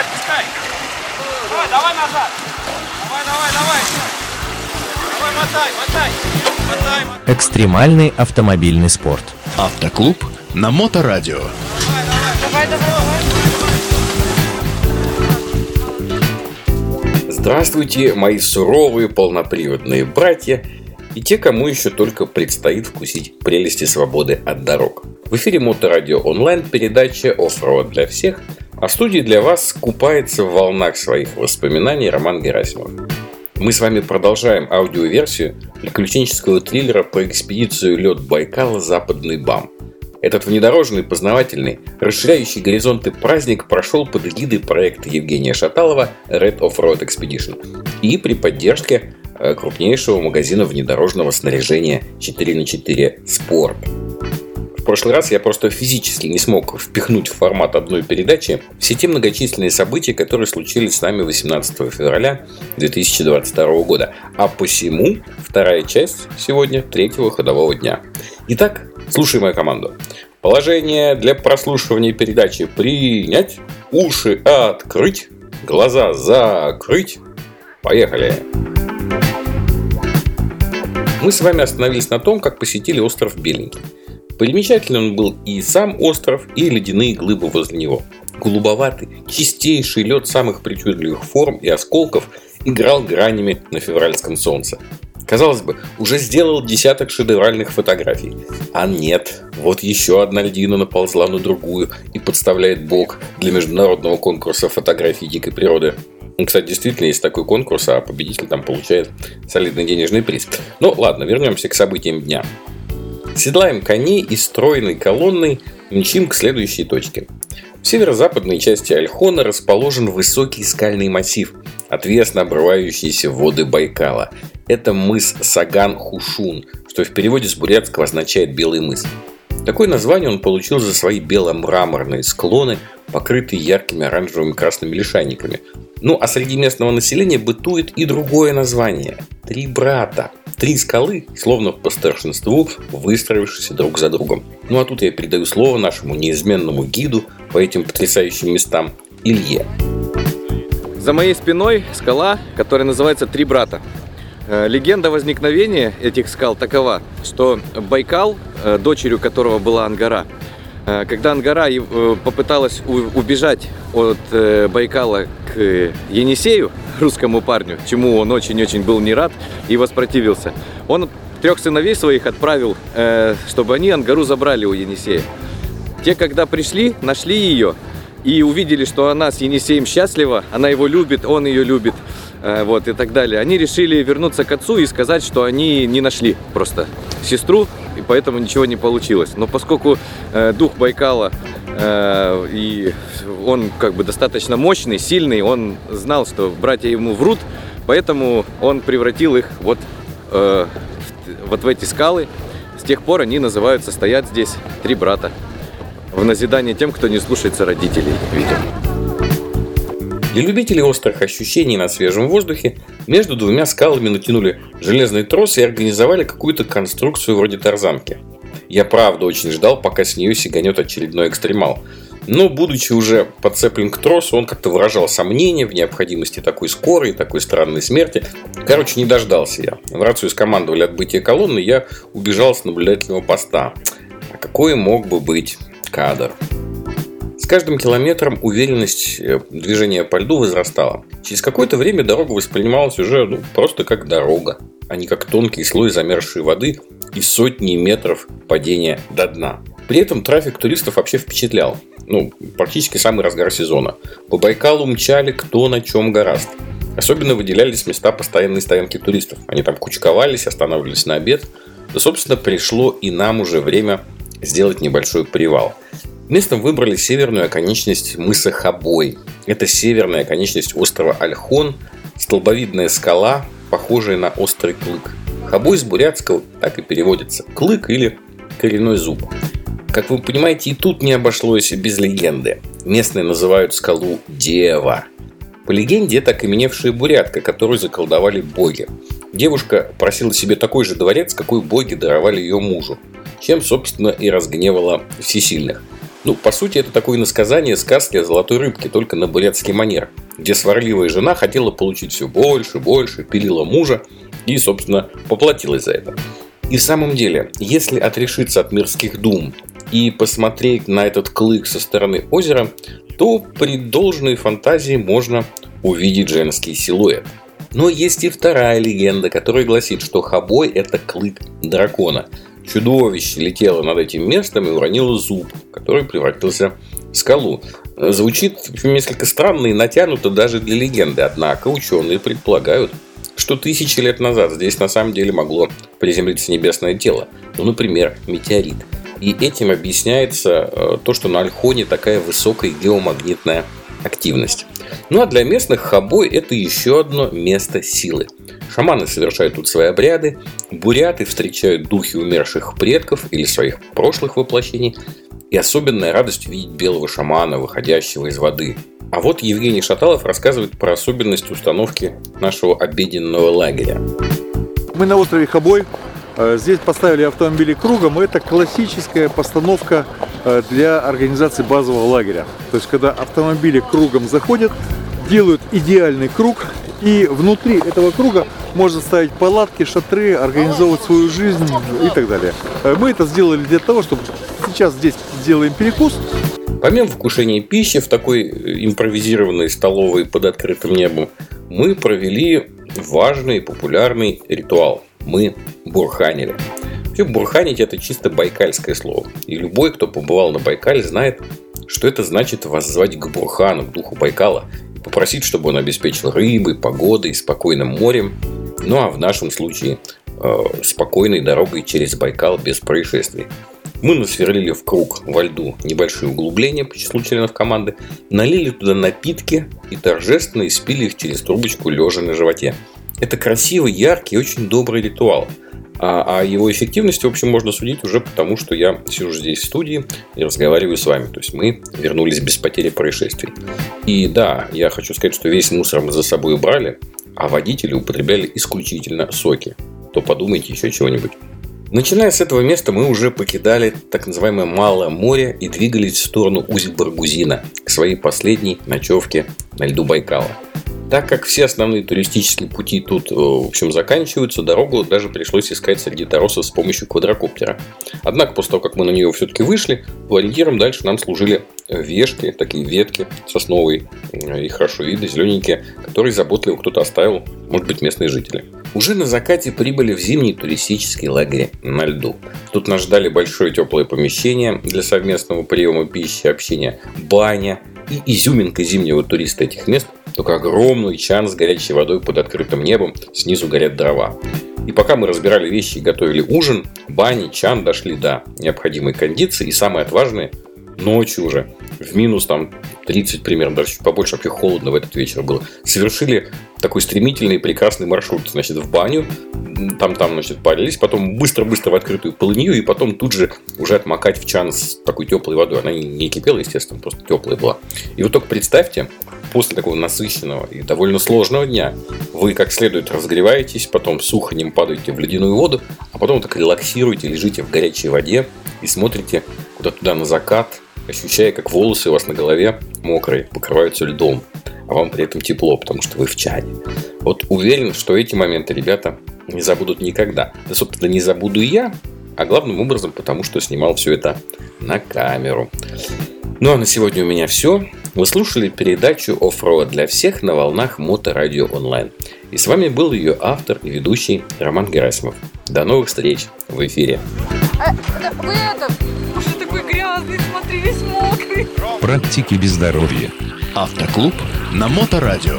отпускай. Давай, давай назад. Давай, давай, давай. Давай, мотай, мотай. Мотай, мотай. Экстремальный автомобильный спорт. Автоклуб на Моторадио. Давай, давай, давай. Здравствуйте, мои суровые полноприводные братья и те, кому еще только предстоит вкусить прелести свободы от дорог. В эфире Моторадио онлайн передача «Оффроуд для всех», а в студии для вас купается в волнах своих воспоминаний Роман Герасимов. Мы с вами продолжаем аудиоверсию приключенческого триллера про экспедицию лед Байкала «Западный БАМ». Этот внедорожный, познавательный, расширяющий горизонты праздник прошел под эгидой проекта Евгения Шаталова Red Off-Road Expedition и при поддержке э, крупнейшего магазина внедорожного снаряжения 4х4 Sport. В прошлый раз я просто физически не смог впихнуть в формат одной передачи все те многочисленные события, которые случились с нами 18 февраля 2022 года. А посему вторая часть сегодня третьего ходового дня. Итак, слушай мою команду. Положение для прослушивания передачи принять, уши открыть, глаза закрыть. Поехали! Мы с вами остановились на том, как посетили остров Беленький. Примечательным был и сам остров, и ледяные глыбы возле него. Голубоватый, чистейший лед самых причудливых форм и осколков играл гранями на февральском солнце. Казалось бы, уже сделал десяток шедевральных фотографий. А нет, вот еще одна льдина наползла на другую и подставляет бок для международного конкурса фотографий дикой природы. Ну, Кстати, действительно есть такой конкурс, а победитель там получает солидный денежный приз. Ну ладно, вернемся к событиям дня. Седлаем коней и стройной колонной мчим к следующей точке. В северо-западной части Альхона расположен высокий скальный массив, отвесно обрывающийся в воды Байкала. Это мыс Саган-Хушун, что в переводе с бурятского означает «белый мыс». Такое название он получил за свои бело-мраморные склоны, покрытые яркими оранжевыми красными лишайниками. Ну а среди местного населения бытует и другое название – Три брата. Три скалы, словно по старшинству, выстроившиеся друг за другом. Ну а тут я передаю слово нашему неизменному гиду по этим потрясающим местам Илье. За моей спиной скала, которая называется Три брата. Э, Легенда возникновения этих скал такова, что Байкал, э, дочерью которого была Ангара, когда Ангара э, попыталась убежать от э, Байкала к Енисею, русскому парню, чему он очень-очень был не рад и воспротивился, он трех сыновей своих отправил, э, чтобы они Ангару забрали у Енисея. Те, когда пришли, нашли ее и увидели, что она с Енисеем счастлива, она его любит, он ее любит, э, вот и так далее. Они решили вернуться к отцу и сказать, что они не нашли просто сестру, и поэтому ничего не получилось. Но поскольку э, дух Байкала э, и он как бы достаточно мощный, сильный, он знал, что братья ему врут, поэтому он превратил их вот, э, в- вот в эти скалы. С тех пор они называются, стоят здесь три брата. В назидание тем, кто не слушается родителей, видимо. Для любителей острых ощущений на свежем воздухе между двумя скалами натянули железный трос и организовали какую-то конструкцию вроде тарзанки. Я правда очень ждал, пока с нее сиганет очередной экстремал. Но, будучи уже подцеплен к тросу, он как-то выражал сомнения в необходимости такой скорой, такой странной смерти. Короче, не дождался я. В рацию скомандовали отбытие колонны, я убежал с наблюдательного поста. А какой мог бы быть кадр? Каждым километром уверенность э, движения по льду возрастала. Через какое-то время дорога воспринималась уже ну, просто как дорога, а не как тонкий слой замерзшей воды и сотни метров падения до дна. При этом трафик туристов вообще впечатлял. Ну, практически самый разгар сезона. По Байкалу мчали кто на чем гораст. Особенно выделялись места постоянной стоянки туристов. Они там кучковались, останавливались на обед. Да, собственно, пришло и нам уже время сделать небольшой привал. Местом выбрали северную оконечность мыса Хабой. Это северная оконечность острова Альхон, столбовидная скала, похожая на острый клык. Хабой с бурятского так и переводится – клык или коренной зуб. Как вы понимаете, и тут не обошлось без легенды. Местные называют скалу Дева. По легенде, это окаменевшая бурятка, которую заколдовали боги. Девушка просила себе такой же дворец, какой боги даровали ее мужу, чем, собственно, и разгневала всесильных. Ну, по сути, это такое насказание сказки о золотой рыбке, только на бурятский манер, где сварливая жена хотела получить все больше, больше, пилила мужа и, собственно, поплатилась за это. И в самом деле, если отрешиться от мирских дум и посмотреть на этот клык со стороны озера, то при должной фантазии можно увидеть женский силуэт. Но есть и вторая легенда, которая гласит, что Хабой – это клык дракона. Чудовище летело над этим местом и уронило зуб, который превратился в скалу. Звучит несколько странно и натянуто даже для легенды, однако ученые предполагают, что тысячи лет назад здесь на самом деле могло приземлиться небесное тело, ну, например, метеорит. И этим объясняется э, то, что на Альхоне такая высокая геомагнитная активность. Ну а для местных Хабой это еще одно место силы. Шаманы совершают тут свои обряды, буряты встречают духи умерших предков или своих прошлых воплощений, и особенная радость увидеть белого шамана, выходящего из воды. А вот Евгений Шаталов рассказывает про особенность установки нашего обеденного лагеря. Мы на острове Хабой. Э, здесь поставили автомобили кругом. Это классическая постановка э, для организации базового лагеря. То есть, когда автомобили кругом заходят, делают идеальный круг, и внутри этого круга можно ставить палатки, шатры, организовывать свою жизнь и так далее. Э, мы это сделали для того, чтобы сейчас здесь сделаем перекус. Помимо вкушения пищи в такой импровизированной столовой под открытым небом, мы провели важный и популярный ритуал. Мы бурханили. Вообще бурханить это чисто байкальское слово. И любой, кто побывал на Байкале, знает, что это значит воззвать к Бурхану, к духу Байкала, и попросить, чтобы он обеспечил рыбой, погодой, спокойным морем, ну а в нашем случае э, спокойной дорогой через Байкал без происшествий. Мы насверлили в круг во льду небольшие углубления по числу членов команды, налили туда напитки и торжественно испили их через трубочку лежа на животе. Это красивый, яркий и очень добрый ритуал. А, а его эффективности, в общем, можно судить уже потому, что я сижу здесь в студии и разговариваю с вами. То есть мы вернулись без потери происшествий. И да, я хочу сказать, что весь мусор мы за собой убрали, а водители употребляли исключительно соки. То подумайте еще чего-нибудь. Начиная с этого места мы уже покидали так называемое Малое море и двигались в сторону Усть-Баргузина, к своей последней ночевке на льду Байкала. Так как все основные туристические пути тут, э, в общем, заканчиваются, дорогу даже пришлось искать среди торосов с помощью квадрокоптера. Однако, после того, как мы на нее все-таки вышли, ориентиром дальше нам служили вешки, такие ветки сосновые э, и хорошо видно, зелененькие, которые заботливо кто-то оставил, может быть, местные жители. Уже на закате прибыли в зимний туристический лагерь на льду. Тут нас ждали большое теплое помещение для совместного приема пищи, общения, баня и изюминка зимнего туриста этих мест – только огромный чан с горячей водой под открытым небом, снизу горят дрова. И пока мы разбирали вещи и готовили ужин, бани, чан дошли до необходимой кондиции. И самое отважное, ночью уже, в минус там 30 примерно, даже чуть побольше, вообще холодно в этот вечер было. Совершили такой стремительный и прекрасный маршрут, значит, в баню, там-там, значит, парились, потом быстро-быстро в открытую полынью, и потом тут же уже отмокать в чан с такой теплой водой. Она не кипела, естественно, просто теплая была. И вот только представьте, после такого насыщенного и довольно сложного дня вы как следует разогреваетесь, потом сухонем падаете в ледяную воду, а потом так релаксируете, лежите в горячей воде и смотрите куда туда на закат, ощущая, как волосы у вас на голове мокрые, покрываются льдом, а вам при этом тепло, потому что вы в чане. Вот уверен, что эти моменты ребята не забудут никогда. Да, собственно, не забуду и я, а главным образом потому, что снимал все это на камеру. Ну а на сегодня у меня все. Вы слушали передачу «Оффроуд для всех» на волнах Моторадио онлайн. И с вами был ее автор и ведущий Роман Герасимов. До новых встреч в эфире. А, вы это... Такой грязный, смотри, весь мокрый. Практики без здоровья. Автоклуб на Моторадио.